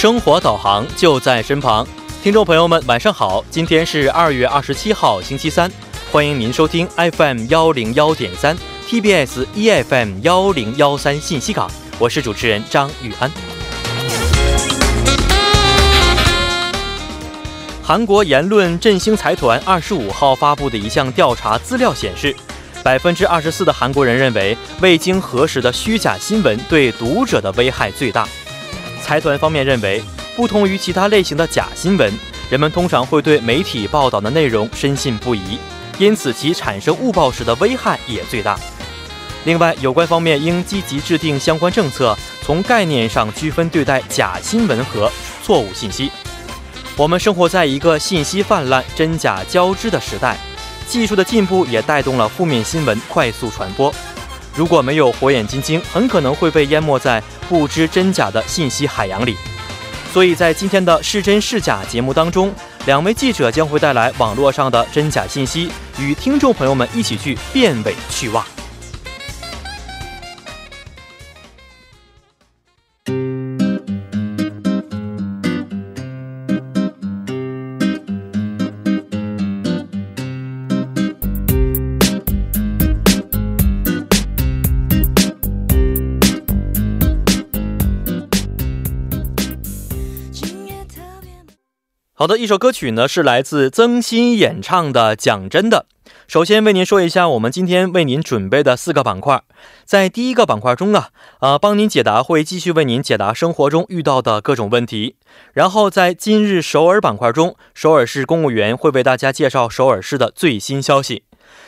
生活导航就在身旁，听众朋友们，晚上好！今天是二月二十七号，星期三，欢迎您收听 FM 幺零幺点三 TBS EFM 幺零幺三信息港，我是主持人张玉安。韩国言论振兴财团二十五号发布的一项调查资料显示，百分之二十四的韩国人认为未经核实的虚假新闻对读者的危害最大。财团方面认为，不同于其他类型的假新闻，人们通常会对媒体报道的内容深信不疑，因此其产生误报时的危害也最大。另外，有关方面应积极制定相关政策，从概念上区分对待假新闻和错误信息。我们生活在一个信息泛滥、真假交织的时代，技术的进步也带动了负面新闻快速传播。如果没有火眼金睛，很可能会被淹没在不知真假的信息海洋里。所以在今天的是真是假节目当中，两位记者将会带来网络上的真假信息，与听众朋友们一起去辨伪去妄。好的，一首歌曲呢是来自曾心演唱的《讲真的》。首先为您说一下，我们今天为您准备的四个板块。在第一个板块中啊，呃，帮您解答会继续为您解答生活中遇到的各种问题。然后在今日首尔板块中，首尔市公务员会为大家介绍首尔市的最新消息。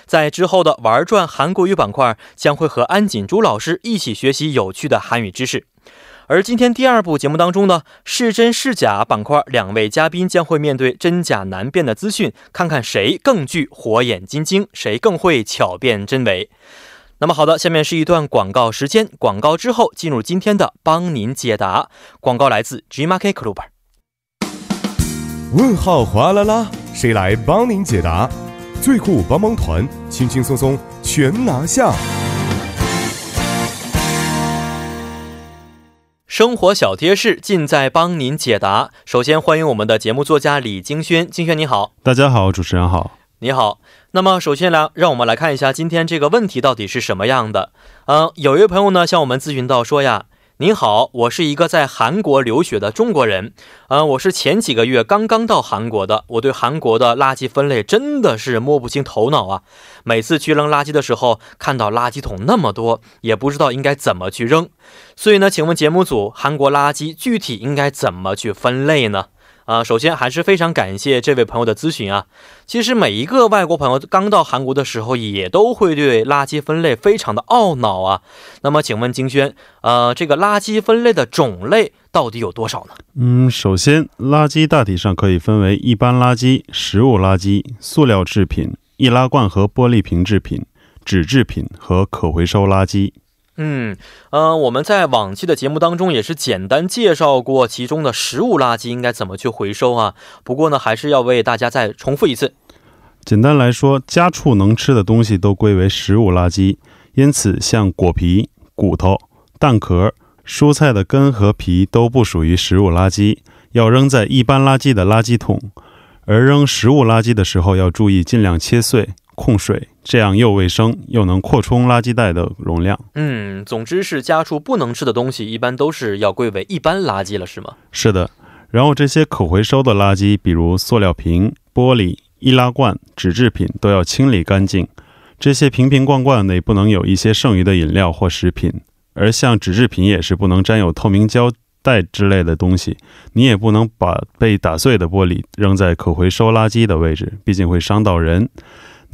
在之后的玩转韩国语板块，将会和安锦珠老师一起学习有趣的韩语知识。而今天第二部节目当中呢，是真是假板块，两位嘉宾将会面对真假难辨的资讯，看看谁更具火眼金睛，谁更会巧辨真伪。那么好的，下面是一段广告时间，广告之后进入今天的帮您解答。广告来自 G Market Club。问号哗啦啦，谁来帮您解答？最酷帮帮团，轻轻松松全拿下。生活小贴士尽在帮您解答。首先欢迎我们的节目作家李金轩，金轩你好。大家好，主持人好。你好。那么首先来，让我们来看一下今天这个问题到底是什么样的。嗯，有一位朋友呢向我们咨询到说呀。您好，我是一个在韩国留学的中国人，呃，我是前几个月刚刚到韩国的，我对韩国的垃圾分类真的是摸不清头脑啊！每次去扔垃圾的时候，看到垃圾桶那么多，也不知道应该怎么去扔。所以呢，请问节目组，韩国垃圾具体应该怎么去分类呢？啊，首先还是非常感谢这位朋友的咨询啊。其实每一个外国朋友刚到韩国的时候，也都会对垃圾分类非常的懊恼啊。那么，请问金轩，呃，这个垃圾分类的种类到底有多少呢？嗯，首先，垃圾大体上可以分为一般垃圾、食物垃圾、塑料制品、易拉罐和玻璃瓶制品、纸制品和可回收垃圾。嗯，呃，我们在往期的节目当中也是简单介绍过其中的食物垃圾应该怎么去回收啊。不过呢，还是要为大家再重复一次。简单来说，家畜能吃的东西都归为食物垃圾，因此像果皮、骨头、蛋壳、蔬菜的根和皮都不属于食物垃圾，要扔在一般垃圾的垃圾桶。而扔食物垃圾的时候，要注意尽量切碎。控水，这样又卫生又能扩充垃圾袋的容量。嗯，总之是家畜不能吃的东西，一般都是要归为一般垃圾了，是吗？是的。然后这些可回收的垃圾，比如塑料瓶、玻璃、易拉罐、纸制品，都要清理干净。这些瓶瓶罐罐内不能有一些剩余的饮料或食品，而像纸制品也是不能沾有透明胶带之类的东西。你也不能把被打碎的玻璃扔在可回收垃圾的位置，毕竟会伤到人。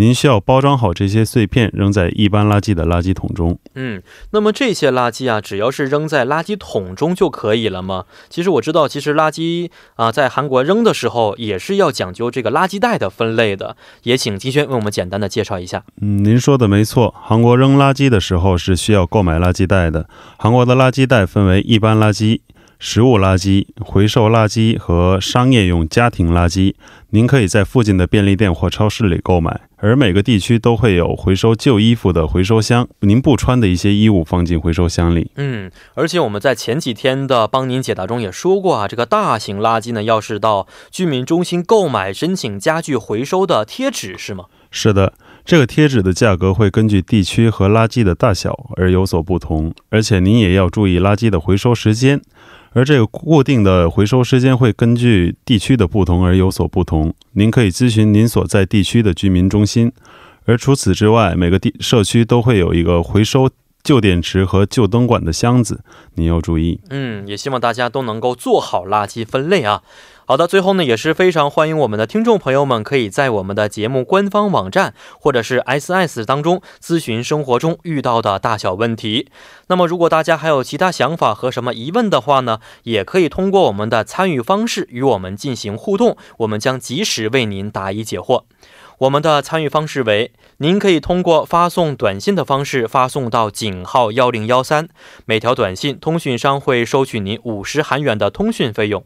您需要包装好这些碎片，扔在一般垃圾的垃圾桶中。嗯，那么这些垃圾啊，只要是扔在垃圾桶中就可以了吗？其实我知道，其实垃圾啊，在韩国扔的时候也是要讲究这个垃圾袋的分类的。也请金轩为我们简单的介绍一下。嗯，您说的没错，韩国扔垃圾的时候是需要购买垃圾袋的。韩国的垃圾袋分为一般垃圾、食物垃圾、回收垃圾和商业用家庭垃圾，您可以在附近的便利店或超市里购买。而每个地区都会有回收旧衣服的回收箱，您不穿的一些衣物放进回收箱里。嗯，而且我们在前几天的帮您解答中也说过啊，这个大型垃圾呢，要是到居民中心购买申请家具回收的贴纸是吗？是的，这个贴纸的价格会根据地区和垃圾的大小而有所不同，而且您也要注意垃圾的回收时间。而这个固定的回收时间会根据地区的不同而有所不同。您可以咨询您所在地区的居民中心。而除此之外，每个地社区都会有一个回收旧电池和旧灯管的箱子，您要注意。嗯，也希望大家都能够做好垃圾分类啊。好的，最后呢，也是非常欢迎我们的听众朋友们可以在我们的节目官方网站或者是 SS 当中咨询生活中遇到的大小问题。那么，如果大家还有其他想法和什么疑问的话呢，也可以通过我们的参与方式与我们进行互动，我们将及时为您答疑解惑。我们的参与方式为：您可以通过发送短信的方式发送到井号幺零幺三，每条短信通讯商会收取您五十韩元的通讯费用。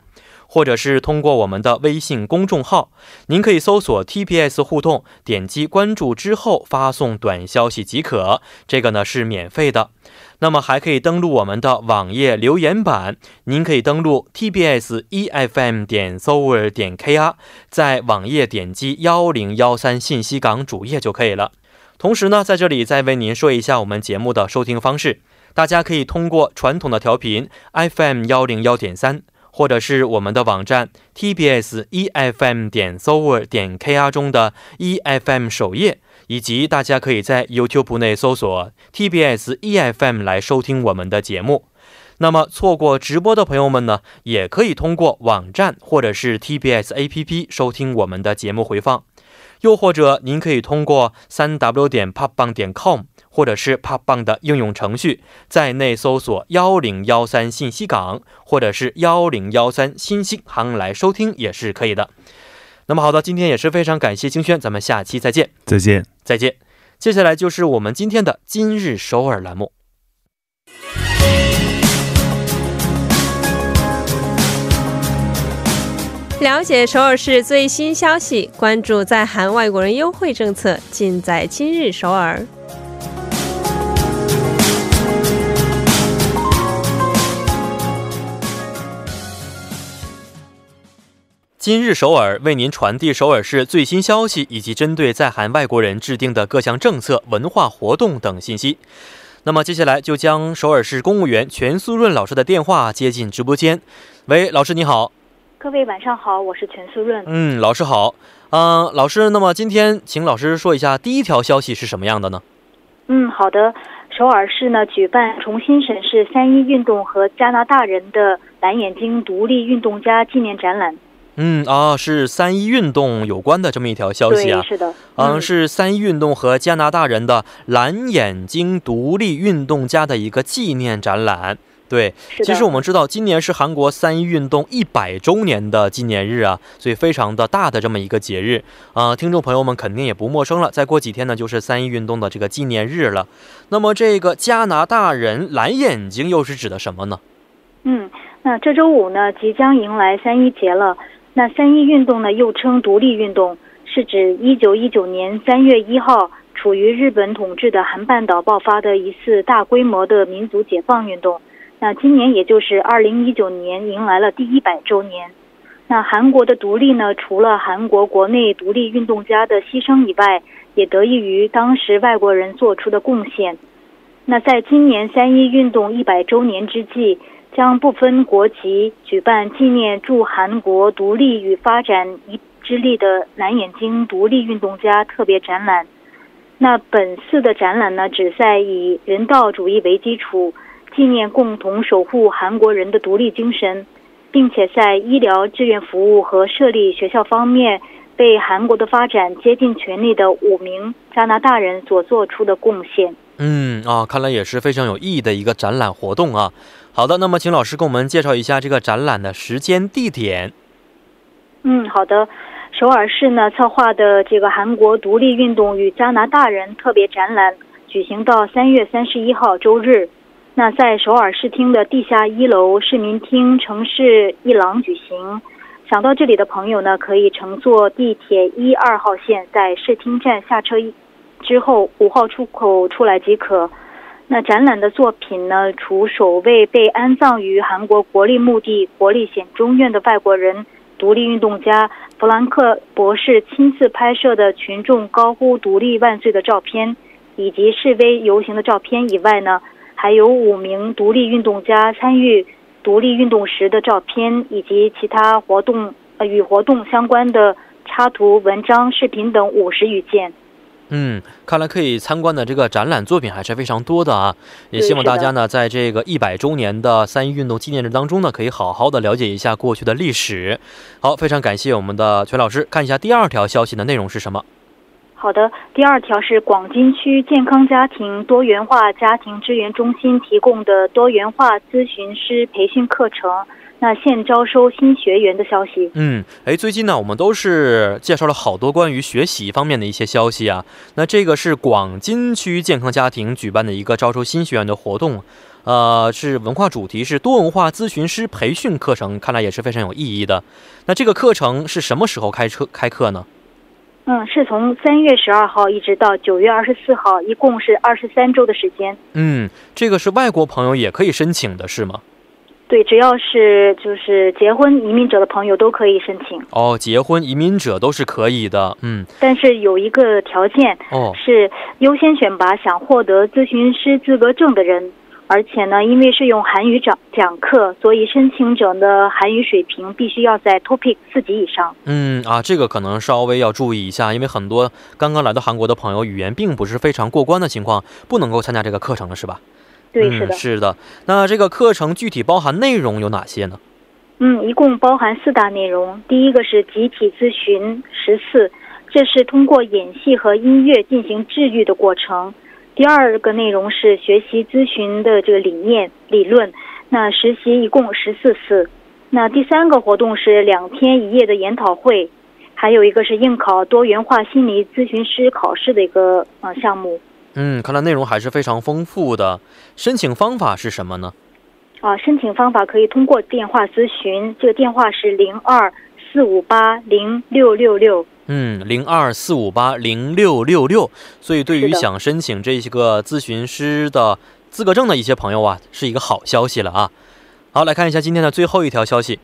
或者是通过我们的微信公众号，您可以搜索 TBS 互动，点击关注之后发送短消息即可。这个呢是免费的。那么还可以登录我们的网页留言板，您可以登录 TBS EFM 点 s o r 点 KR，在网页点击幺零幺三信息港主页就可以了。同时呢，在这里再为您说一下我们节目的收听方式，大家可以通过传统的调频 FM 幺零幺点三。或者是我们的网站 tbs efm 点 s o v e r 点 kr 中的 efm 首页，以及大家可以在 YouTube 内搜索 tbs efm 来收听我们的节目。那么错过直播的朋友们呢，也可以通过网站或者是 tbs app 收听我们的节目回放。又或者您可以通过三 w 点 popbang 点 com。或者是 p o p b a n 的应用程序，在内搜索幺零幺三信息港，或者是幺零幺三新星行来收听也是可以的。那么好的，今天也是非常感谢金轩，咱们下期再见，再见，再见。接下来就是我们今天的今日首尔栏目，了解首尔市最新消息，关注在韩外国人优惠政策，尽在今日首尔。今日首尔为您传递首尔市最新消息，以及针对在韩外国人制定的各项政策、文化活动等信息。那么接下来就将首尔市公务员全素润老师的电话接进直播间。喂，老师你好。各位晚上好，我是全素润。嗯，老师好。嗯，老师，那么今天请老师说一下第一条消息是什么样的呢？嗯，好的。首尔市呢举办重新审视三一运动和加拿大人的蓝眼睛独立运动家纪念展览。嗯啊，是三一运动有关的这么一条消息啊，是的，嗯，是三一运动和加拿大人的蓝眼睛独立运动家的一个纪念展览。对，其实我们知道今年是韩国三一运动一百周年的纪念日啊，所以非常的大的这么一个节日啊，听众朋友们肯定也不陌生了。再过几天呢，就是三一运动的这个纪念日了。那么这个加拿大人蓝眼睛又是指的什么呢？嗯，那这周五呢，即将迎来三一节了。那三一运动呢，又称独立运动，是指一九一九年三月一号，处于日本统治的韩半岛爆发的一次大规模的民族解放运动。那今年也就是二零一九年，迎来了第一百周年。那韩国的独立呢，除了韩国国内独立运动家的牺牲以外，也得益于当时外国人做出的贡献。那在今年三一运动一百周年之际。将不分国籍举办纪念驻韩国独立与发展一之力的蓝眼睛独立运动家特别展览。那本次的展览呢，旨在以人道主义为基础，纪念共同守护韩国人的独立精神，并且在医疗志愿服务和设立学校方面，为韩国的发展竭尽全力的五名加拿大人所做出的贡献。嗯啊，看来也是非常有意义的一个展览活动啊。好的，那么请老师给我们介绍一下这个展览的时间地点。嗯，好的。首尔市呢策划的这个韩国独立运动与加拿大人特别展览，举行到三月三十一号周日。那在首尔市厅的地下一楼市民厅城市一廊举行。想到这里的朋友呢，可以乘坐地铁一二号线，在市厅站下车之后五号出口出来即可。那展览的作品呢，除首位被安葬于韩国国立墓地国立显忠院的外国人独立运动家弗兰克博士亲自拍摄的群众高呼“独立万岁”的照片，以及示威游行的照片以外呢，还有五名独立运动家参与。独立运动时的照片，以及其他活动呃与活动相关的插图、文章、视频等五十余件。嗯，看来可以参观的这个展览作品还是非常多的啊！也希望大家呢，在这个一百周年的三一运动纪念日当中呢，可以好好的了解一下过去的历史。好，非常感谢我们的全老师，看一下第二条消息的内容是什么。好的，第二条是广金区健康家庭多元化家庭支援中心提供的多元化咨询师培训课程，那现招收新学员的消息。嗯，哎，最近呢，我们都是介绍了好多关于学习方面的一些消息啊。那这个是广金区健康家庭举办的一个招收新学员的活动，呃，是文化主题是多文化咨询师培训课程，看来也是非常有意义的。那这个课程是什么时候开车开课呢？嗯，是从三月十二号一直到九月二十四号，一共是二十三周的时间。嗯，这个是外国朋友也可以申请的，是吗？对，只要是就是结婚移民者的朋友都可以申请。哦，结婚移民者都是可以的。嗯，但是有一个条件，哦，是优先选拔想获得咨询师资格证的人。而且呢，因为是用韩语讲讲课，所以申请者的韩语水平必须要在 TOPIK 四级以上。嗯啊，这个可能稍微要注意一下，因为很多刚刚来到韩国的朋友语言并不是非常过关的情况，不能够参加这个课程了，是吧？对，是的，是的。那这个课程具体包含内容有哪些呢？嗯，一共包含四大内容。第一个是集体咨询十四，这是通过演戏和音乐进行治愈的过程。第二个内容是学习咨询的这个理念理论，那实习一共十四次。那第三个活动是两天一夜的研讨会，还有一个是应考多元化心理咨询师考试的一个呃项目。嗯，看来内容还是非常丰富的。申请方法是什么呢？啊，申请方法可以通过电话咨询，这个电话是零二四五八零六六六。嗯，零二四五八零六六六，所以对于想申请这些个咨询师的资格证的一些朋友啊，是一个好消息了啊。好，来看一下今天的最后一条消息。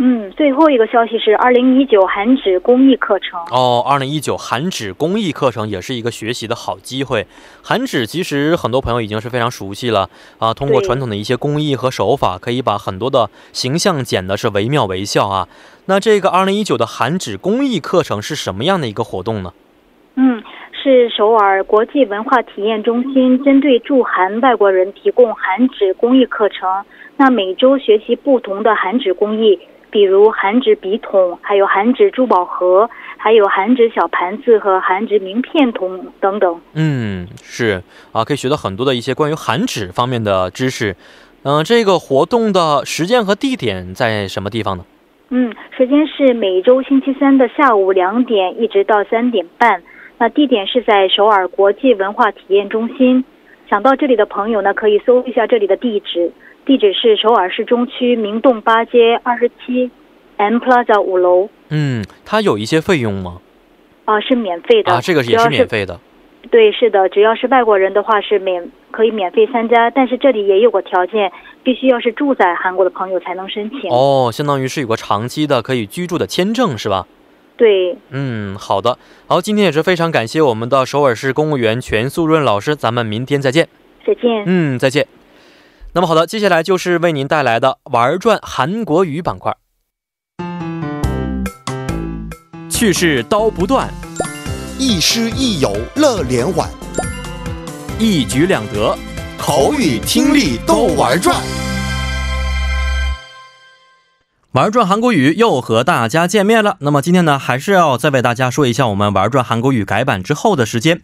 嗯，最后一个消息是二零一九韩纸工艺课程哦。二零一九韩纸工艺课程也是一个学习的好机会。韩纸其实很多朋友已经是非常熟悉了啊，通过传统的一些工艺和手法，可以把很多的形象剪的是惟妙惟肖啊。那这个二零一九的韩纸工艺课程是什么样的一个活动呢？嗯，是首尔国际文化体验中心针对驻韩外国人提供韩纸工艺课程。那每周学习不同的韩纸工艺。比如韩纸笔筒，还有韩纸珠宝盒，还有韩纸小盘子和韩纸名片筒等等。嗯，是啊，可以学到很多的一些关于韩纸方面的知识。嗯，这个活动的时间和地点在什么地方呢？嗯，时间是每周星期三的下午两点一直到三点半。那地点是在首尔国际文化体验中心。想到这里的朋友呢，可以搜一下这里的地址。地址是首尔市中区明洞八街二十七 M Plaza 五楼。嗯，它有一些费用吗？啊，是免费的啊，这个也是免费的。对，是的，只要是外国人的话是免可以免费参加，但是这里也有个条件，必须要是住在韩国的朋友才能申请。哦，相当于是有个长期的可以居住的签证是吧？对。嗯，好的，好，今天也是非常感谢我们的首尔市公务员全素润老师，咱们明天再见。再见。嗯，再见。那么好的，接下来就是为您带来的玩转韩国语板块。去世刀不断，亦师亦友乐连环，一举两得，口语听力都玩转。玩转韩国语又和大家见面了。那么今天呢，还是要再为大家说一下我们玩转韩国语改版之后的时间。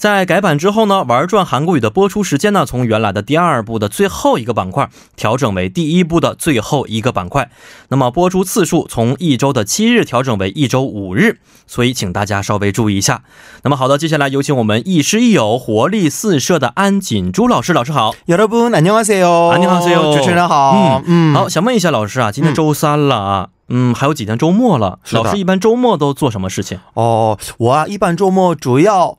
在改版之后呢，玩转韩国语的播出时间呢，从原来的第二部的最后一个板块调整为第一部的最后一个板块。那么播出次数从一周的七日调整为一周五日，所以请大家稍微注意一下。那么好的，接下来有请我们亦师亦友、活力四射的安锦珠老师。老师好， 여러분안녕하세요。 안녕하세요 主持人好。嗯，好，想问一下老师啊，今天周三了啊，嗯，还有几天周末了，是的老师一般周末都做什么事情？哦，我啊一般周末主要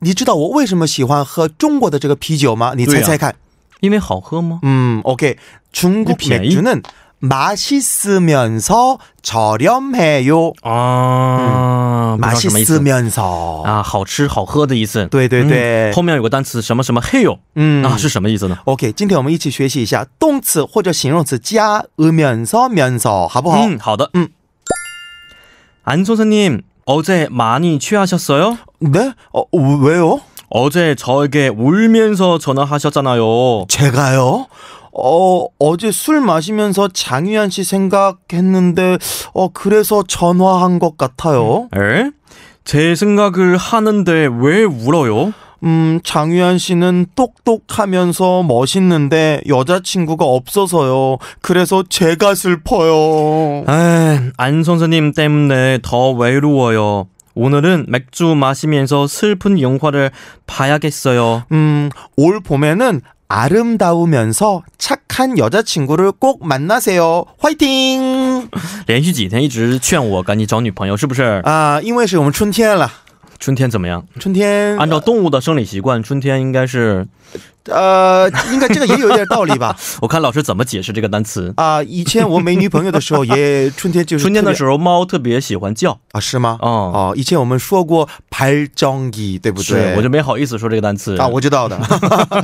你知道我为什么喜欢喝中国的这个啤酒吗？你猜猜看。因为好喝吗？ 음, 오케이. 중국便宜? 맥주는 맛있으면서 저렴해요. 啊，不知道什么意思 맛있으면서. 啊，好吃好喝的意思。对对对嗯后面有个单词什么什么 hell 嗯啊，是什么意思呢？ OK，今天我们一起学习一下动词或者形容词加 으면서 면서 好不好？嗯，好的。嗯， 안 선생님 어제 많이 취하셨어요? 네? 어, 왜요? 어제 저에게 울면서 전화하셨잖아요. 제가요? 어, 어제 술 마시면서 장유한 씨 생각했는데, 어, 그래서 전화한 것 같아요. 에? 제 생각을 하는데 왜 울어요? 음, 장유한 씨는 똑똑하면서 멋있는데 여자친구가 없어서요. 그래서 제가 슬퍼요. 에, 안 선생님 때문에 더 외로워요. 오늘은 맥주 마시면서 슬픈 영화를 봐야겠어요. 음, 올 봄에는 아름다우면서 착한 여자친구를 꼭 만나세요. 화이팅! 连续几天一直劝我赶紧找女朋友，是不是？ 아, 因为是我们春天了.春天怎么样？春天按照动物的生理习惯，春天应该是…… 呃，应该这个也有一点道理吧？我看老师怎么解释这个单词啊。以前我没女朋友的时候，也 春天就是春天的时候，猫特别喜欢叫啊，是吗？哦哦，以前我们说过拍张机，对不对？我就没好意思说这个单词啊，我知道的。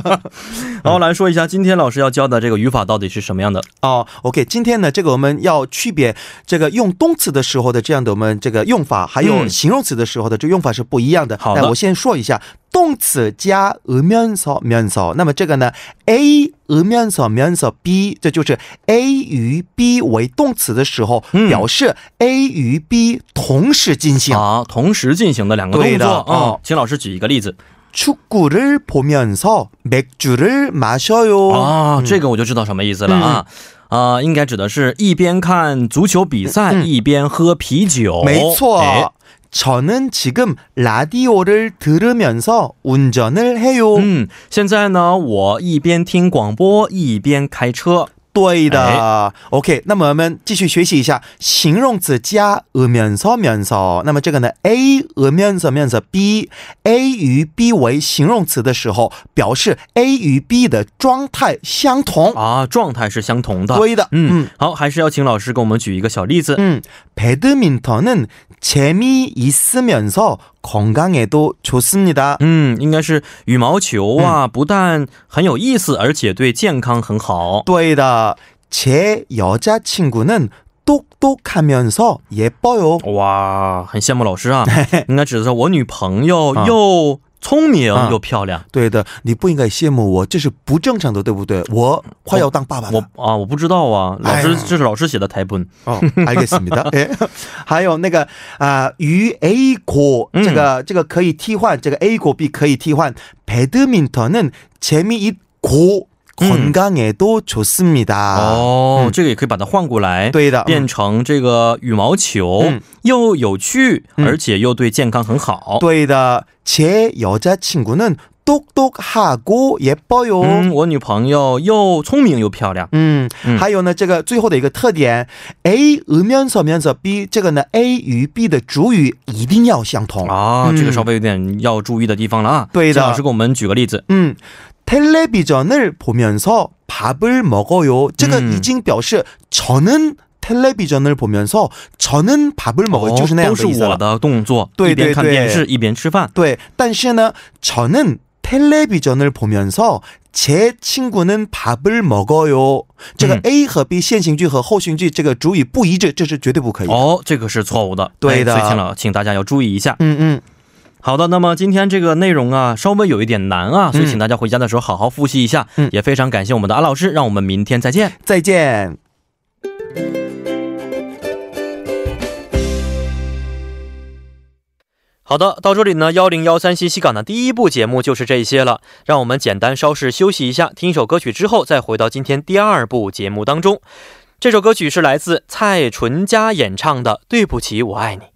然后来说一下今天老师要教的这个语法到底是什么样的啊？OK，今天呢，这个我们要区别这个用动词的时候的这样的我们这个用法，还有形容词的时候的这用法是不一样的。好那，我先说一下。动词加으면서면서，那么这个呢，A 으면서면서 B，这就是 A 与 B 为动词的时候，嗯表示 A 与 B 同时进行。好，同时进行的两个动对的作啊、哦请老师举一个例子 축구를보면서맥주를마셔요。 啊，这个我就知道什么意思了啊。啊、应该指的是一边看足球比赛、嗯一边喝啤酒。没错。哎 저는 지금 라디오를 들으면서 운전을 해요. 嗯，现在呢，我一边听广播一边开车。对的。OK，那么我们继续学习一下形容词加으면서면서。那么这个呢，A 으면서면서 B，A 与 B 为形容词的时候，表示 A 与 B 的状态相同。啊，状态是相同的。对的。嗯嗯好，还是要请老师给我们举一个小例子。 음, 배드민턴은 재미있으면서 건강에도 좋습니다. 嗯，应该是羽毛球啊，不但很有意思，而且对健康很好。 对的. 제 여자친구는 똑똑하면서 예뻐요. 哇，很羡慕老师啊！应该指的是我女朋友啊又 聪明啊又漂亮。对的，你不应该羡慕我，这是不正常的，对不对？我快要当爸爸了。我啊，我不知道啊，老师、哎呀这是老师写的台本。哦，알겠습니다。哎，还有那个啊，与 A 国嗯这个这个可以替换，这个 A 国 B 可以替换。배드민턴은 재미있고 건강에도 좋습니다。 哦，嗯这个也可以把它换过来，对的，变成这个羽毛球，嗯又有趣，嗯而且又对健康很好。对的。제 여자친구는 똑똑하고 예뻐요。 嗯，我女朋友又聪明又漂亮。嗯，嗯还有呢，这个最后的一个特点，A 으면서면서 B，这个呢 A 与 B 的主语一定要相同。啊，嗯这个稍微有点要注意的地方了啊。对的请老师给我们举个例子。 음, 텔레비전을 보면서 밥을 먹어요. 这个 음. 已经表示 저는 텔레비전을 보면서 저는 밥을 먹어요. 就是那样哦都是的意思了。我的动作，对一边看对对电视一边吃饭。对，但是呢，저는 텔레비전을 보면서 제 친구는 밥을 먹어요. 这个嗯 A 和 B 先行句和后行句这个主语不一致，这是绝对不可以的。哦，这个是错误的，对的哎所以请了，请大家要注意一下。嗯嗯， 好的，那么今天这个内容啊，稍微有一点难啊，所以请大家回家的时候好好复习一下。嗯也非常感谢我们的安老师，让我们明天再见。再见。好的，到这里呢，幺零幺三信息港的第一部节目就是这些了。让我们简单稍事休息一下，听一首歌曲之后，再回到今天第二部节目当中。这首歌曲是来自蔡淳佳演唱的《对不起，我爱你》。你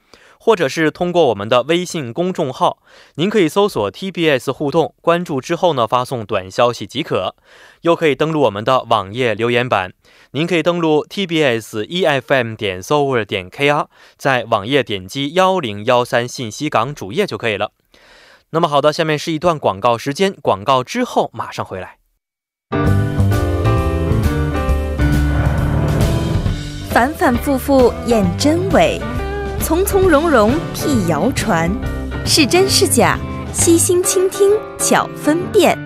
或者是通过我们的微信公众号，您可以搜索 TBS 互动，关注之后呢发送短消息即可。又可以登录我们的网页留言板，您可以登录 TBS EFM 点 s o u r 点 KR，在网页点击幺零幺三信息港主页就可以了。那么好的，下面是一段广告时间，广告之后马上回来。反反复复验真伪，从从容容辟谣传，是真是假，悉心倾听巧分辨。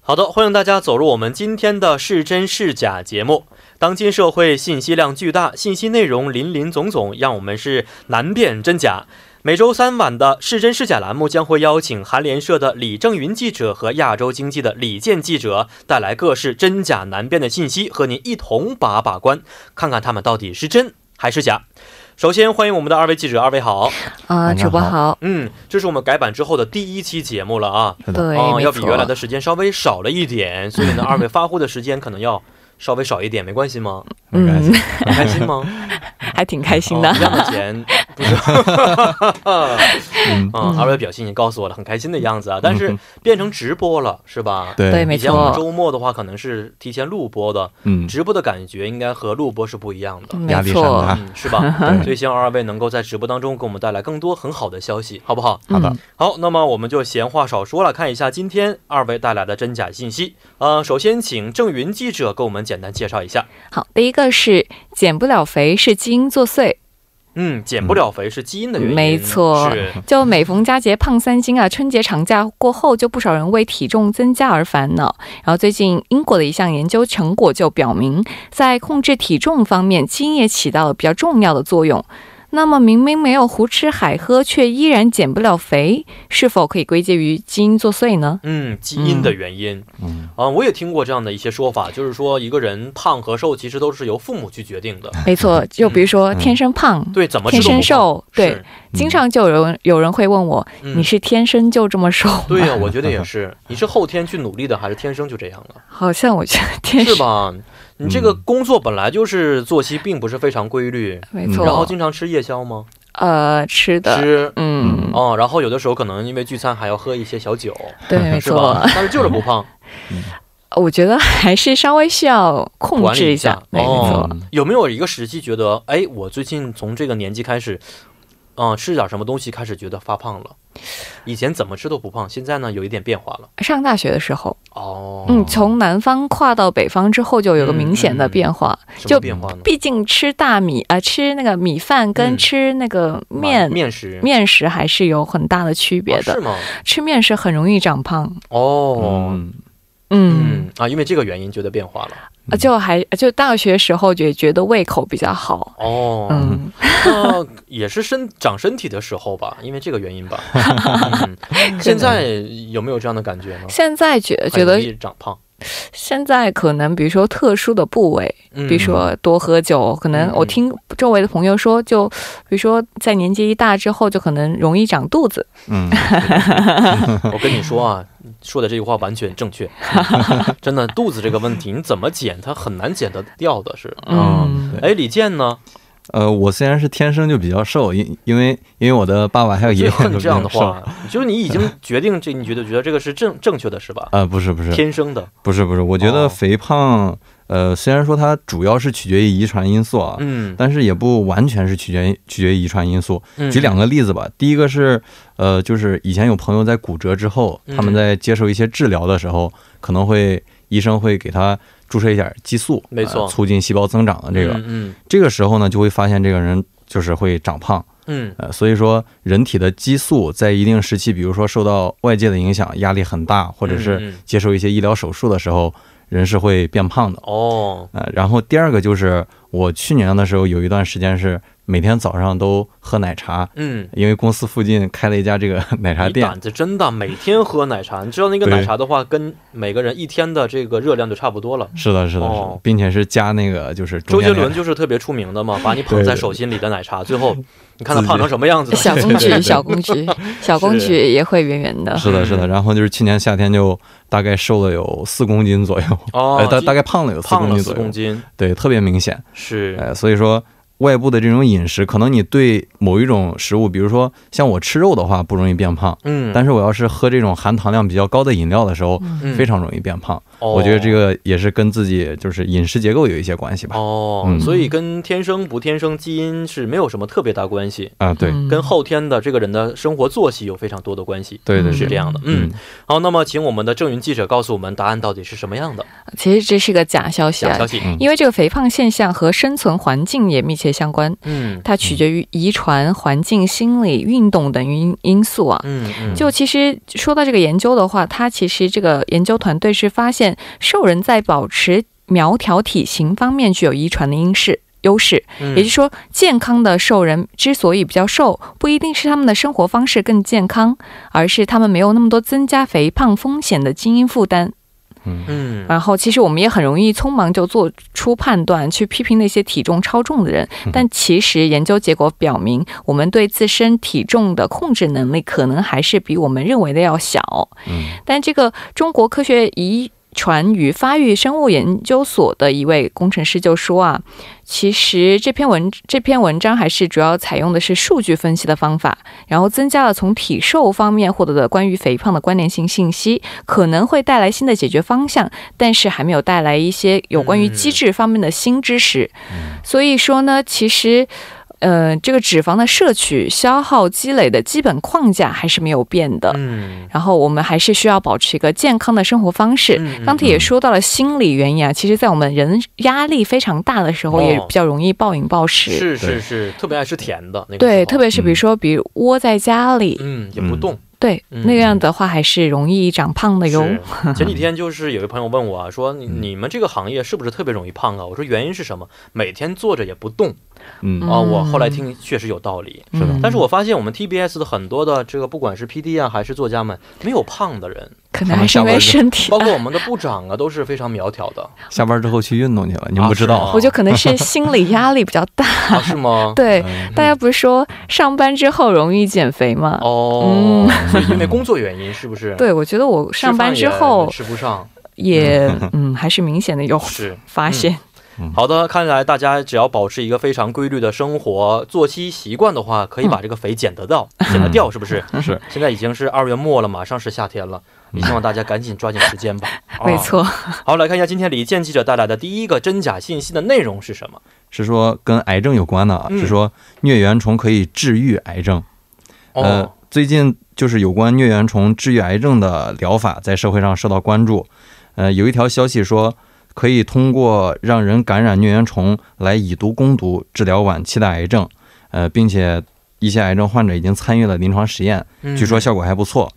好的，欢迎大家走入我们今天的是真是假节目。当今社会信息量巨大，信息内容林林总总，让我们是难辨真假。每周三晚的是真是假栏目将会邀请韩联社的李正云记者和亚洲经济的李健记者，带来各式真假难辨的信息，和您一同把把关，看看他们到底是真还是假。首先欢迎我们的二位记者，二位好。啊，主播好，嗯，这是我们改版之后的第一期节目了啊。对，要比原来，的时间稍微少了一点，所以呢，二位发挥的时间可能要稍微少一点，没关系吗？嗯，很开心吗？还挺开心的哦。一样的钱，不是？嗯，二位表情已经告诉我了，很开心的样子啊。但是变成直播了，是吧？对，对，没以前我们错，周末的话，可能是提前录播的，嗯，直播的感觉应该和录播是不一样的。没压力山错大，嗯，是吧？所以希望二位能够在直播当中给我们带来更多很好的消息，好不好？好的嗯好，那么我们就闲话少说了，看一下今天二位带来的真假信息。呃，首先请郑云记者给我们简单介绍一下。好，第一个是减不了肥是基因作祟，嗯，减不了肥是基因的原因，没错就每逢佳节胖三斤啊，春节长假过后，就不少人为体重增加而烦恼。然后最近英国的一项研究成果就表明，在控制体重方面，基因也起到了比较重要的作用。那么明明没有胡吃海喝，却依然减不了肥，是否可以归结于基因作祟呢？嗯，基因的原因。嗯啊、我也听过这样的一些说法，就是说一个人胖和瘦其实都是由父母去决定的。没错，就比如说天生胖，对，怎么天生瘦对经常就有人有人会问我，嗯你是天生就这么瘦？对呀、我觉得也是。你是后天去努力的，还是天生就这样了？好像我觉得天生是吧？你这个工作本来就是作息并不是非常规律，没错，然后经常吃夜宵吗？呃吃的，吃。嗯，哦，然后有的时候可能因为聚餐还要喝一些小酒，对，没是吧？错，？但是就是不胖，我觉得还是稍微需要控制一下，对没错。哦，有没有一个时期觉得，哎，我最近从这个年纪开始，嗯、吃点什么东西开始觉得发胖了？以前怎么吃都不胖，现在呢有一点变化了。上大学的时候，哦，嗯，从南方跨到北方之后，就有个明显的变化。就变化呢？毕竟吃大米啊、呃吃那个米饭跟嗯吃那个面、面食面食还是有很大的区别的。哦是吗？吃面食很容易长胖，哦，嗯啊，因为这个原因觉得变化了。啊就还就大学时候就觉得胃口比较好，哦，嗯，那也是身长身体的时候吧，因为这个原因吧。嗯、现在有没有这样的感觉呢？现在觉觉得长胖。现在可能比如说特殊的部位，比如说多喝酒，可能我听周围的朋友说，就比如说在年纪一大之后，就可能容易长肚子。嗯，我跟你说啊，说的这句话完全正确，真的肚子这个问题，你怎么减它很难减得掉的，是。嗯，哎，李健呢？呃，我虽然是天生就比较瘦，因因为因为我的爸爸还有爷爷都这样的话，就是你已经决定这，你觉得觉得这个是正正确的是吧？啊，不是不是，天生的，不是不是，我觉得肥胖，呃，虽然说它主要是取决于遗传因素啊，嗯，但是也不完全是取决于取决于遗传因素。嗯。举两个例子吧，第一个是，呃，就是以前有朋友在骨折之后，嗯。他们在接受一些治疗的时候，可能会医生会给他注射一点激素，没错。呃促进细胞增长的这个，嗯。这个时候呢，就会发现这个人就是会长胖。嗯。呃，所以说人体的激素在一定时期，比如说受到外界的影响，压力很大，或者嗯是嗯。接受一些医疗手术的时候，人是会变胖的。哦，呃，然后第二个就是我去年的时候有一段时间是每天早上都喝奶茶，嗯，因为公司附近开了一家这个 奶茶店。你胆，子真大，每天喝奶茶。你知道那个奶茶的话，跟每个人一天的这个热量就差不多了。是的，是的，是哦。的，并且是加那个就是周杰伦就是特别出名的嘛，把你捧在手心里的奶茶，最后 你看他胖成什么样子？小公举，小公举，小公举也会圆圆的。是的，是的，然后就是去年夏天就大概瘦了有四公斤左右，哦呃，大大概胖了有四公斤左右，公斤，对，特别明显。是。呃，所以说外部的这种饮食，可能你对某一种食物，比如说像我吃肉的话，不容易变胖，嗯，但是我要是喝这种含糖量比较高的饮料的时候，嗯非常容易变胖。哦我觉得这个也是跟自己就是饮食结构有一些关系吧。哦，嗯所以跟天生不天生基因是没有什么特别大关系，啊，对，嗯跟后天的这个人的生活作息有非常多的关系。对对对是这样的。嗯，好，那么请我们的郑云记者告诉我们答案到底是什么样的其实这是个假消息啊假消，息。嗯因为这个肥胖现象和生存环境也密切相关，嗯它取决于遗传、环境、心理、运动等因因素啊。嗯嗯，就其实说到这个研究的话，它其实这个研究团队是发现瘦人在保持苗条体型方面具有遗传的因势。优势，嗯也就是说，健康的瘦人之所以比较瘦，不一定是他们的生活方式更健康，而是他们没有那么多增加肥胖风险的基因负担。嗯然后，其实我们也很容易匆忙就做出判断，去批评那些体重超重的人。但其实研究结果表明，我们对自身体重的控制能力可能还是比我们认为的要小。嗯但这个中国科学遗传与发育生物研究所的一位工程师就说啊，其实这篇文这篇文章还是主要采用的是数据分析的方法，然后增加了从体瘦方面获得的关于肥胖的关联性信息，可能会带来新的解决方向，但是还没有带来一些有关于机制方面的新知识。所以说呢，其实。呃，这个脂肪的摄取、消耗、积累的基本框架还是没有变的。嗯然后我们还是需要保持一个健康的生活方式。刚才也说到了心理原因啊，其实，在我们人压力非常大的时候，哦也比较容易暴饮暴食。是是是，特别爱吃甜的那个。对，特别是比如说，比如窝在家里，嗯也不动。对，嗯那样的话还是容易长胖的哟。是 前几天就是有一个朋友问我啊，说嗯你你们这个行业是不是特别容易胖啊？我说原因是什么？每天坐着也不动嗯啊。我后来听确实有道理，是的嗯但是我发现我们 TBS 的很多的这个不管是 PD 啊还是作家们，没有胖的人，可能还是因为身体包括我们的部长啊都是非常苗条的，下班之后去运动去了，你们不知道啊我觉得可能是心理压力比较大。啊是吗？对，嗯大家不是说上班之后容易减肥吗？哦，所以因为工作原因是不是？，对，我觉得我上班之后吃不上，也嗯，还是明显的有发现。好的，看来大家只要保持一个非常规律的生活作息习惯的话，可以把这个肥减得到，减得掉，是不是？是。现在已经是二月末了，马上是夏天了，也希望大家赶紧抓紧时间吧。没错啊。好，来看一下今天李健记者带来的第一个真假信息的内容是什么？是说跟癌症有关的啊，嗯是说疟原虫可以治愈癌症。呃哦，，最近就是有关疟原虫治愈癌症的疗法在社会上受到关注。呃，有一条消息说，可以通过让人感染疟原虫来以毒攻毒治疗晚期的癌症。呃，并且一些癌症患者已经参与了临床实验，嗯据说效果还不错。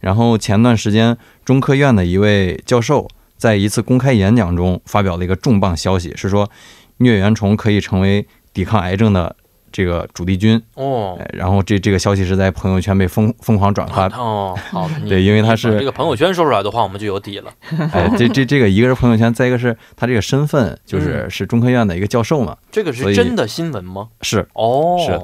然后前段时间，中科院的一位教授在一次公开演讲中发表了一个重磅消息，是说疟原虫可以成为抵抗癌症的这个主力军。哦哎，然后这这个消息是在朋友圈被疯疯狂转发。哦，好，对因为他是这个朋友圈说出来的话，我们就有底了。哎，这这这个一个是朋友圈，再一个是他这个身份就是嗯是中科院的一个教授嘛。这个是真的新闻吗？是哦，是，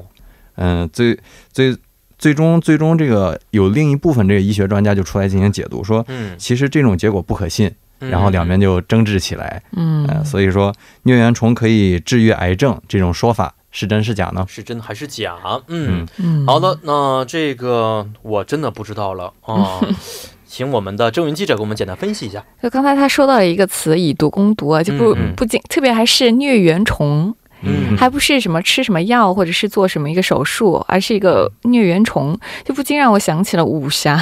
嗯，最最最终最终这个有另一部分这个医学专家就出来进行解读，说嗯，其实这种结果不可信，然后两边就争执起来。嗯呃，所以说疟原虫可以治愈癌症这种说法是真是假呢？是真还是假？嗯好的，那这个我真的不知道了啊。请我们的郑云记者给我们简单分析一下。就刚才他说到了一个词“以毒攻毒”啊，就不、嗯嗯不仅特别还是疟原虫，嗯还不是什么吃什么药或者是做什么一个手术，而是一个疟原虫，就不禁让我想起了武侠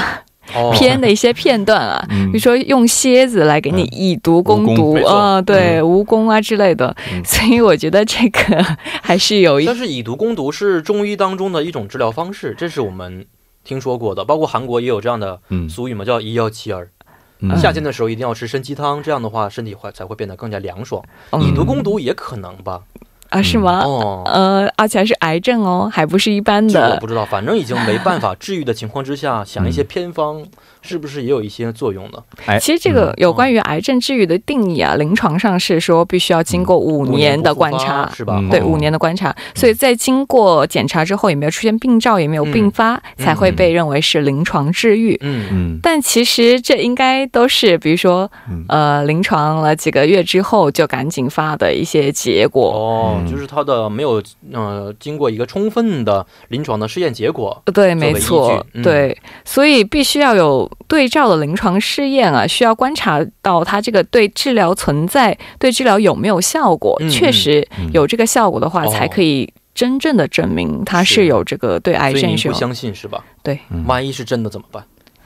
哦，片的一些片段啊。嗯比如说用蝎子来给你以毒攻毒啊、对，蜈蚣啊之类的，嗯所以我觉得这个还是有一但是以毒攻毒是中医当中的一种治疗方式，这是我们听说过的。包括韩国也有这样的嗯俗语嘛，叫“一药齐儿”。嗯夏天的时候一定要吃参鸡汤，这样的话身体会才会变得更加凉爽。嗯以毒攻毒也可能吧？啊，是吗？哦，呃，而且还是癌症哦，还不是一般的这我不。知道，反正已经没办法治愈的情况之下，想一些偏方，是不是也有一些作用呢？哎，其实这个有关于癌症治愈的定义啊，临床上是说必须要经过五年的观察。是吧？嗯。对，哦五年的观察，所以在经过检查之后，也没有出现病灶，也没有并发，才会被认为是临床治愈。嗯。嗯。但其实这应该都是，比如说，嗯。呃，临床了几个月之后就赶紧发的一些结果。哦，嗯。就是它的没有呃经过一个充分的临床的试验结果。对，没错，嗯。对，所以必须要有对照的临床试验啊，需要观察到它这个对治疗存在、对治疗有没有效果，嗯确实嗯有这个效果的话，哦才可以真正的证明它是是有这个对癌所以症是有。您不相信是吧？对，嗯。万一是真的怎么办？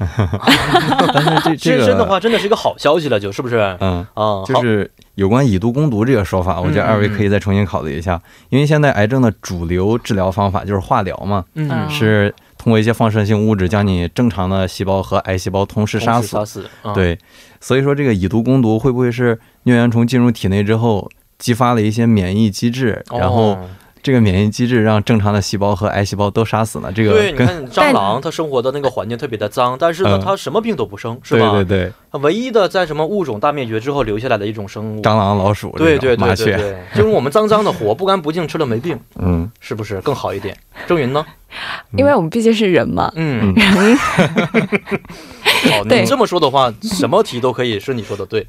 但是这这个是真的话，真的是一个好消息了，就是不是？啊、嗯，啊就是有关以毒攻毒这个说法，我觉得嗯。二位可以再重新考虑一下，因为现在癌症的主流治疗方法就是化疗嘛，嗯，嗯。是通过一些放射性物质将你正常的细胞和癌细胞同时杀死。杀死，啊，对，所以说这个以毒攻毒会不会是疟原虫进入体内之后激发了一些免疫机制，哦然后这个免疫机制让正常的细胞和癌细胞都杀死了？这个对，你看蟑螂，它生活的那个环境特别的脏，但是呢，嗯它什么病都不生，是吧？对对对，它唯一的在什么物种大灭绝之后留下来的一种生物。蟑螂、老鼠、对对对对对，就是我们脏脏的活，不干不净，吃了没病，嗯，是不是更好一点？郑云呢？因为我们毕竟是人嘛，嗯，人 你这么说的话，什么题都可以是你说的对。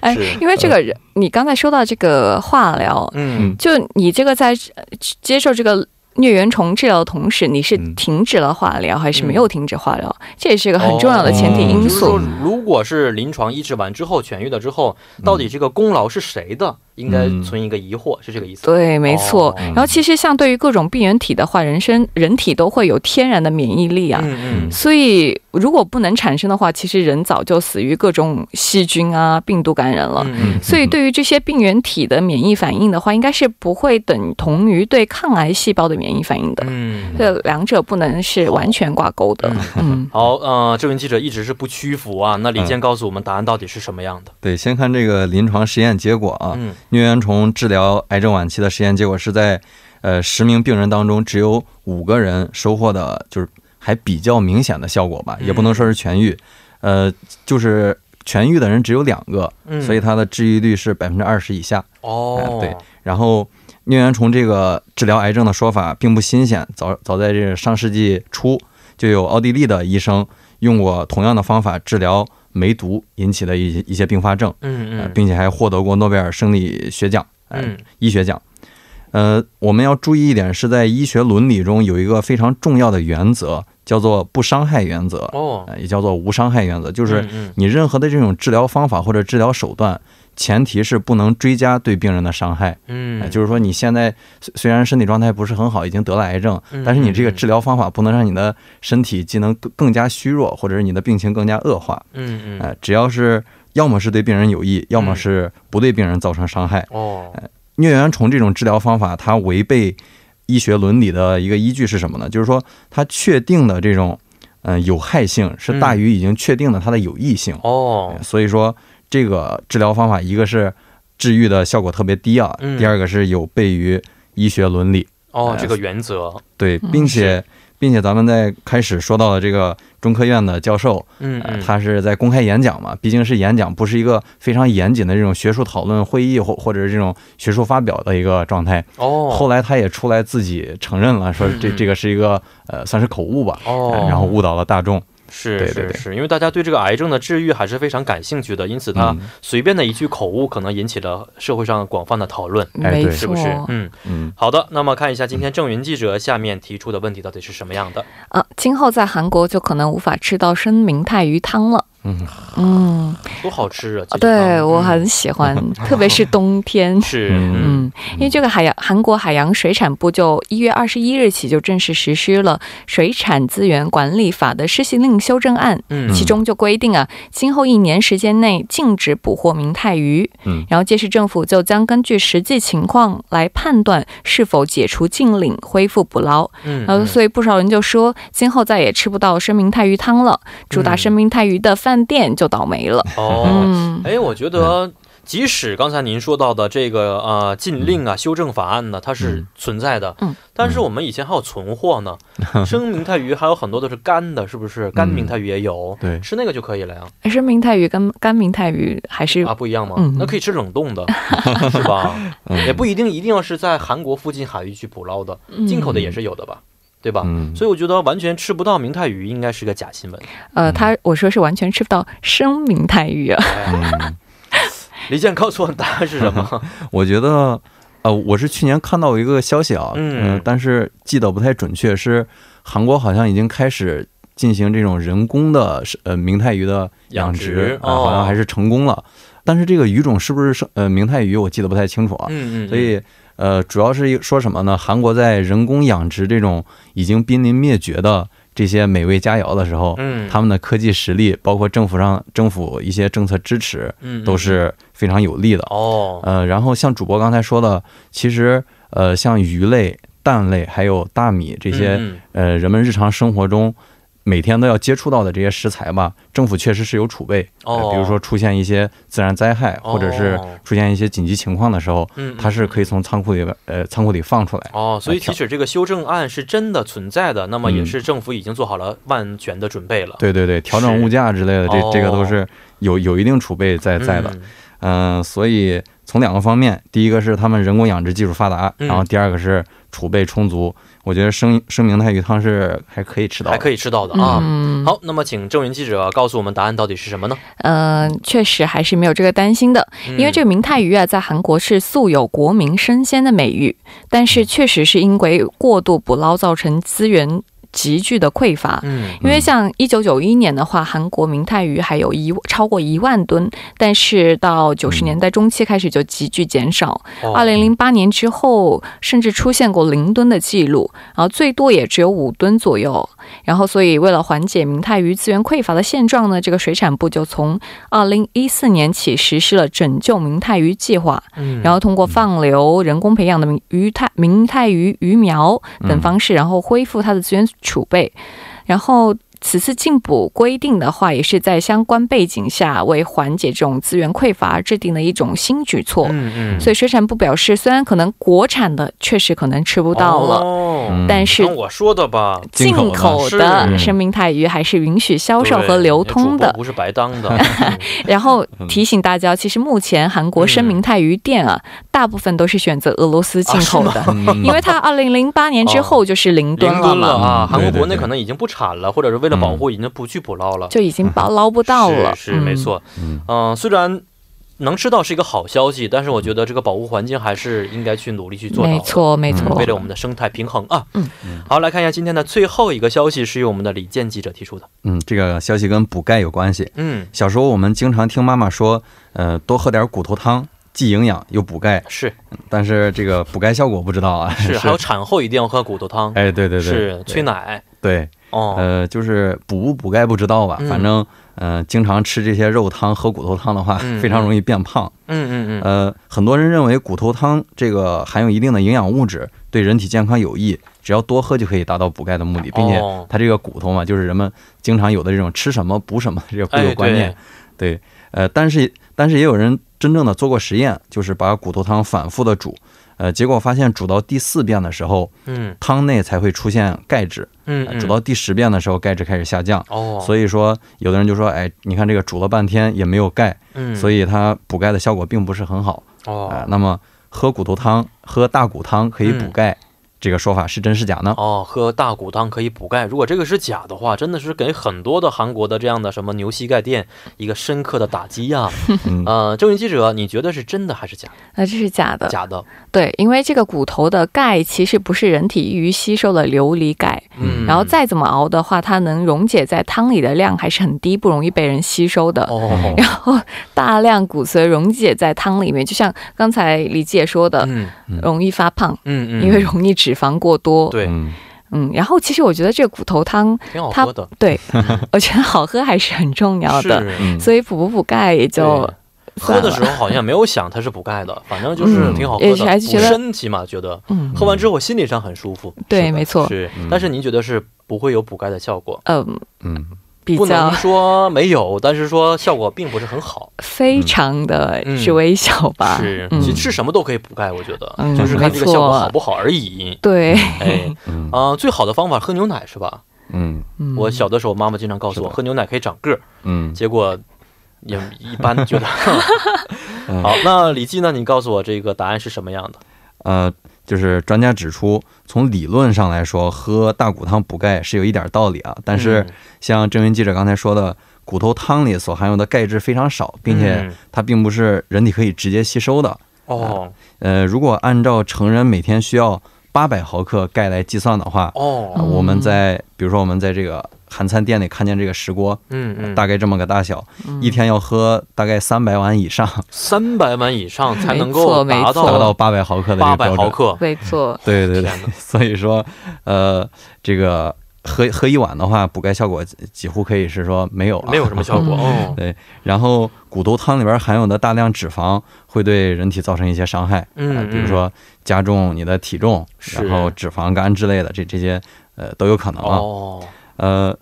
哎是，因为这个人，你刚才说到这个化疗，嗯就你这个在呃接受这个疟原虫治疗的同时，你是嗯停止了化疗还是没有停止化疗？这也是一个很重要的前提因素。就是说，如果是临床医治完之后痊愈了之后，到底这个功劳是谁的？应该存一个疑惑，是这个意思。对，没错。哦然后其实像对于各种病原体的话，人身人体都会有天然的免疫力啊。嗯嗯所以，如果不能产生的话，其实人早就死于各种细菌啊、病毒感染了。嗯所以，对于这些病原体的免疫反应的话，应该是不会等同于对抗癌细胞的免疫反应的。嗯。这两者不能是完全挂钩的。嗯，好，呃，这名记者一直是不屈服啊。那李健告诉我们答案到底是什么样的？对，先看这个临床实验结果啊，嗯疟原虫治疗癌症晚期的实验结果是在呃十名病人当中，只有五个人收获的就是还比较明显的效果吧，也不能说是痊愈，呃，就是痊愈的人只有两个，嗯。所以它的治愈率是百分之二十以下。哦。哎，对，然后疟原虫这个治疗癌症的说法并不新鲜，早早在这上世纪初就有奥地利的医生用过同样的方法治疗梅毒引起的一些一些并发症，嗯嗯，呃并且还获得过诺贝尔生理学奖，呃嗯。医学奖。呃，我们要注意一点，是在医学伦理中有一个非常重要的原则，叫做不伤害原则，哦，呃也叫做无伤害原则，就是你任何的这种治疗方法或者治疗手段，前提是不能追加对病人的伤害。嗯呃，就是说你现在虽虽然身体状态不是很好，已经得了癌症，嗯但是你这个治疗方法不能让你的身体机能更更加虚弱，或者是你的病情更加恶化。嗯嗯呃，只要是要么是对病人有益，要么是不对病人造成伤害。哦，疟原虫这种治疗方法，它违背医学伦理的一个依据是什么呢？就是说，它确定的这种嗯、呃有害性是大于已经确定的它的有益性。哦，所以说，这个治疗方法一个是治愈的效果特别低啊，嗯。第二个是有悖于医学伦理。哦，呃这个原则，对，嗯。并且、并且咱们在开始说到的这个中科院的教授，呃嗯。嗯，他是在公开演讲嘛，毕竟是演讲，不是一个非常严谨的这种学术讨论会议或或者是这种学术发表的一个状态。哦，后来他也出来自己承认了，说这这个是一个呃算是口误吧，哦。呃，然后误导了大众。是对对对。是。是，因为大家对这个癌症的治愈还是非常感兴趣的，因此他嗯。随便的一句口误，可能引起了社会上广泛的讨论，哎对没错，是不是？嗯，嗯，好的，那么看一下今天郑云记者下面提出的问题到底是什么样的？啊，今后在韩国就可能无法吃到生明太鱼汤了。嗯嗯，多好吃啊！对我很喜欢，特别是冬天。是嗯嗯，因为这个海洋韩国海洋水产部就一月二十一日起就正式实施了《水产资源管理法》的施行令修正案，嗯其中就规定啊，今后一年时间内禁止捕获明太鱼。嗯然后届时政府就将根据实际情况来判断是否解除禁令，恢复捕捞。嗯然后，所以不少人就说，今后再也吃不到生明太鱼汤了，主打嗯生明太鱼的饭店就倒霉了。哦，嗯，哎，我觉得。即使刚才您说到的这个呃禁令啊、修正法案呢，它是嗯存在的，嗯，但是我们以前还有存货呢，生明太鱼还有很多都是干的，是不是？干明太鱼也有，对吃那个就可以了呀。生明太鱼跟干明太鱼还是啊，不一样吗？嗯那可以吃冷冻的，是吧？嗯也不一定一定要是在韩国附近海域去捕捞的，进口的也是有的吧？对吧？嗯，所以我觉得完全吃不到明太鱼应该是个假新闻。呃，他我说是完全吃不到生明太鱼啊。李健告诉我答案是什么？我觉得，呃，我是去年看到一个消息啊，嗯呃但是记得不太准确，是韩国好像已经开始进行这种人工的呃明太鱼的养殖，养殖啊好像哦还是成功了。但是这个鱼种是不是生呃明太鱼，我记得不太清楚啊。嗯嗯，所以呃，主要是说什么呢？韩国在人工养殖这种已经濒临灭绝的这些美味佳肴的时候，嗯，他们的科技实力，包括政府上政府一些政策支持，嗯都是非常有利的。哦，呃，然后像主播刚才说的，其实呃，像鱼类、蛋类还有大米这些，嗯呃，人们日常生活中每天都要接触到的这些食材吧，政府确实是有储备。比如说出现一些自然灾害，哦或者是出现一些紧急情况的时候，嗯，它是可以从仓库里呃仓库里放出来。哦，所以即使这个修正案是真的存在的，那么也嗯是政府已经做好了万全的准备了。对对对，调整物价之类的，这哦这个都是有有一定储备在在的。嗯嗯、所以从两个方面，第一个是他们人工养殖技术发达，嗯然后第二个是储备充足。我觉得生生明太鱼汤是还可以吃到的，还可以吃到的啊。嗯，好，那么请郑云记者告诉我们答案到底是什么呢？嗯、确实还是没有这个担心的，因为这个明太鱼啊，在韩国是素有国民生鲜的美誉，但是确实是因为过度捕捞造成资源急剧的匮乏。嗯因为像一九九一年的话，韩国明太鱼还有一超过一万吨，但是到九十年代中期开始就急剧减少。哦二零零八年之后，甚至出现过零吨的记录，然后最多也只有五吨左右。然后，所以为了缓解明太鱼资源匮乏的现状呢，这个水产部就从二零一四年起实施了拯救明太鱼计划，嗯然后通过放流、人工培养的明鱼太明太鱼鱼苗等方式，然后恢复它的资源储备。然后此次禁捕规定的话，也是在相关背景下，为缓解这种资源匮乏而制定的一种新举措。嗯嗯，所以水产部表示，虽然可能国产的确实可能吃不到了，但是跟我说的吧，进口的生明太鱼还是允许销售和流通的。不是白当的。嗯 然后提醒大家，其实目前韩国生明太鱼店啊，大部分都是选择俄罗斯进口的，嗯因为它二零零八年之后就是零吨了嘛，吨了啊！嗯韩国国内可能已经不产了，或者是为了保护，已经不去捕捞了。就已经捞捞不到了。是是没错。嗯嗯，虽然能吃到是一个好消息，但是我觉得这个保护环境还是应该去努力去做到。没错，没错。嗯为了我们的生态平衡啊。嗯好，来看一下今天的最后一个消息，是由我们的李健记者提出的。嗯，这个消息跟补钙有关系。嗯，小时候我们经常听妈妈说，呃，多喝点骨头汤，既营养又补钙。是但是这个补钙效果不知道啊。是，还有产后一定要喝骨头汤。哎，对对对，是催奶。对，哦，呃，就是补不补钙不知道吧，嗯。反正呃，经常吃这些肉汤、喝骨头汤的话，嗯 非常容易变胖。嗯嗯嗯，呃，很多人认为骨头汤这个含有一定的营养物质，对人体健康有益，只要多喝就可以达到补钙的目的，并且哦。它这个骨头嘛，就是人们经常有的这种吃什么补什么这个固有观念。对，呃，但是但是也有人真正的做过实验，就是把骨头汤反复的煮，呃，结果发现煮到第四遍的时候，嗯。汤内才会出现钙质，嗯煮到第十遍的时候，钙质开始下降。哦，所以说，有的人就说，哎，你看这个煮了半天也没有钙，嗯，所以它补钙的效果并不是很好。哦。啊、那么喝骨头汤、喝大骨汤可以补钙，这个说法是真是假呢？哦，喝大骨汤可以补钙。如果这个是假的话，真的是给很多的韩国的这样的什么牛膝盖店一个深刻的打击呀、嗯呃，郑云记者，你觉得是真的还是假的？那这是假的。假的。对，因为这个骨头的钙其实不是人体易于吸收的琉璃钙，嗯，然后再怎么熬的话，它能溶解在汤里的量还是很低，不容易被人吸收的。哦，然后大量骨髓溶解在汤里面，就像刚才李姐说的，嗯容易发胖，嗯嗯，因为容易脂肪过多。对，嗯。嗯，然后其实我觉得这个骨头汤，挺好喝的，对 我觉得好喝还是很重要的，所以补不补钙也就喝的时候好像没有想它是补钙的，反正就是挺好喝的，补是还是觉得身体嘛觉得。嗯。喝完之后心理上很舒服。对，没错，是。嗯，但是您觉得是不会有补钙的效果？嗯，嗯不比较能说没有，但是说效果并不是很好。非常的嗯是微小吧，是，嗯其实吃什么都可以补钙，我觉得，嗯就是看这个效果好不好而已。对，哎，嗯啊、最好的方法喝牛奶是吧？嗯嗯我小的时候，妈妈经常告诉我，喝牛奶可以长个儿，嗯，结果也一般，觉得。嗯好，那李记呢？你告诉我这个答案是什么样的？呃，就是专家指出，从理论上来说，喝大骨汤补钙是有一点道理啊。但是嗯像郑云记者刚才说的，骨头汤里所含有的钙质非常少，并且嗯它并不是人体可以直接吸收的。哦呃，如果按照成人每天需要八百毫克钙来计算的话，我们在比如说我们在这个韩餐店里看见这个石锅，嗯嗯，大概这么个大小，嗯。一天要喝大概三百碗以上，三百碗以上才能够达到达到到八百毫克的这八个标准。百毫克。没错，对对对，所以说，呃，这个喝喝一碗的话，补钙效果几几乎可以是说没有、啊，没有什么效果嗯 哦。对，然后骨头汤里边含有的大量脂肪会对人体造成一些伤害，嗯呃比如说加重你的体重，然后脂肪肝之类的，这这些呃都有可能啊。哦，呃，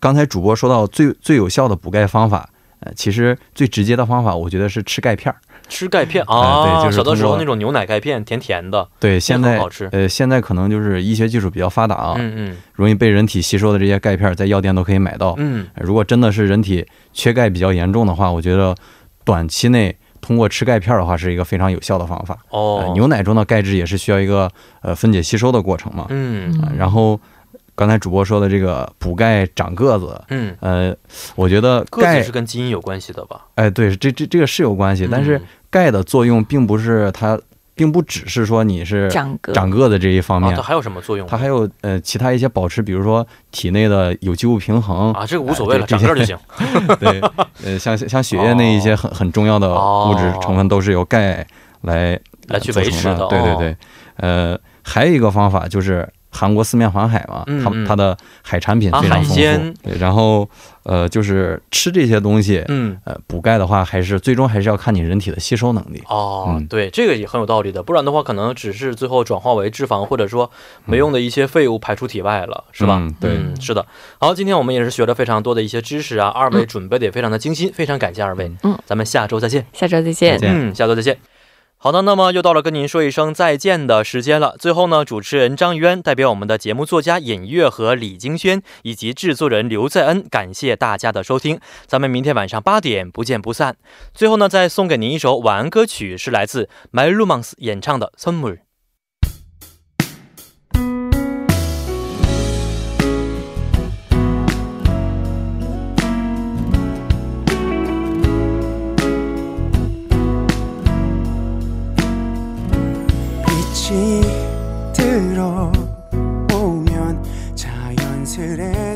刚才主播说到最最有效的补钙方法，呃，其实最直接的方法，我觉得是吃钙片儿。吃钙片哎啊，对就是小的时候那种牛奶钙片，甜甜的。对，现在好吃呃，现在可能就是医学技术比较发达啊，嗯嗯容易被人体吸收的这些钙片儿，在药店都可以买到。嗯，如果真的是人体缺钙比较严重的话，我觉得短期内通过吃钙片儿的话是一个非常有效的方法。哦呃，，牛奶中的钙质也是需要一个呃分解吸收的过程嘛。嗯啊然后刚才主播说的这个补钙长个子，嗯，呃，我觉得钙是跟基因有关系的吧？哎，对，这这这个是有关系，但是嗯钙的作用并不是它，并不只是说你是长个。长个子这一方啊，面它，还有什么作用？它还有呃其他一些保持，比如说体内的有机物平衡啊，这个无所谓了，长个儿就行。对，呃，像像血液那一些很很重要的物质成分都是由钙来来去维持的哦对对。对，呃，还有一个方法就是韩国四面环海嘛，它它的海产品非常丰富，鲜对，然后呃就是吃这些东西，嗯，呃，补钙的话，还是最终还是要看你人体的吸收能力。哦嗯，对，这个也很有道理的，不然的话，可能只是最后转化为脂肪，或者说没用的一些废物排出体外了，是吧？嗯对嗯是的。好，今天我们也是学了非常多的一些知识啊，二位准备的也非常的精心，非常感谢二位。嗯，咱们下周再见。下周再见再。见嗯，下周再见。好的，那么又到了跟您说一声再见的时间了。最后呢，主持人张渊代表我们的节目作家尹月和李金轩，以及制作人刘在恩，感谢大家的收听。咱们明天晚上八点不见不散。最后呢，再送给您一首晚安歌曲，是来自 my romance 演唱的 summer。 틀에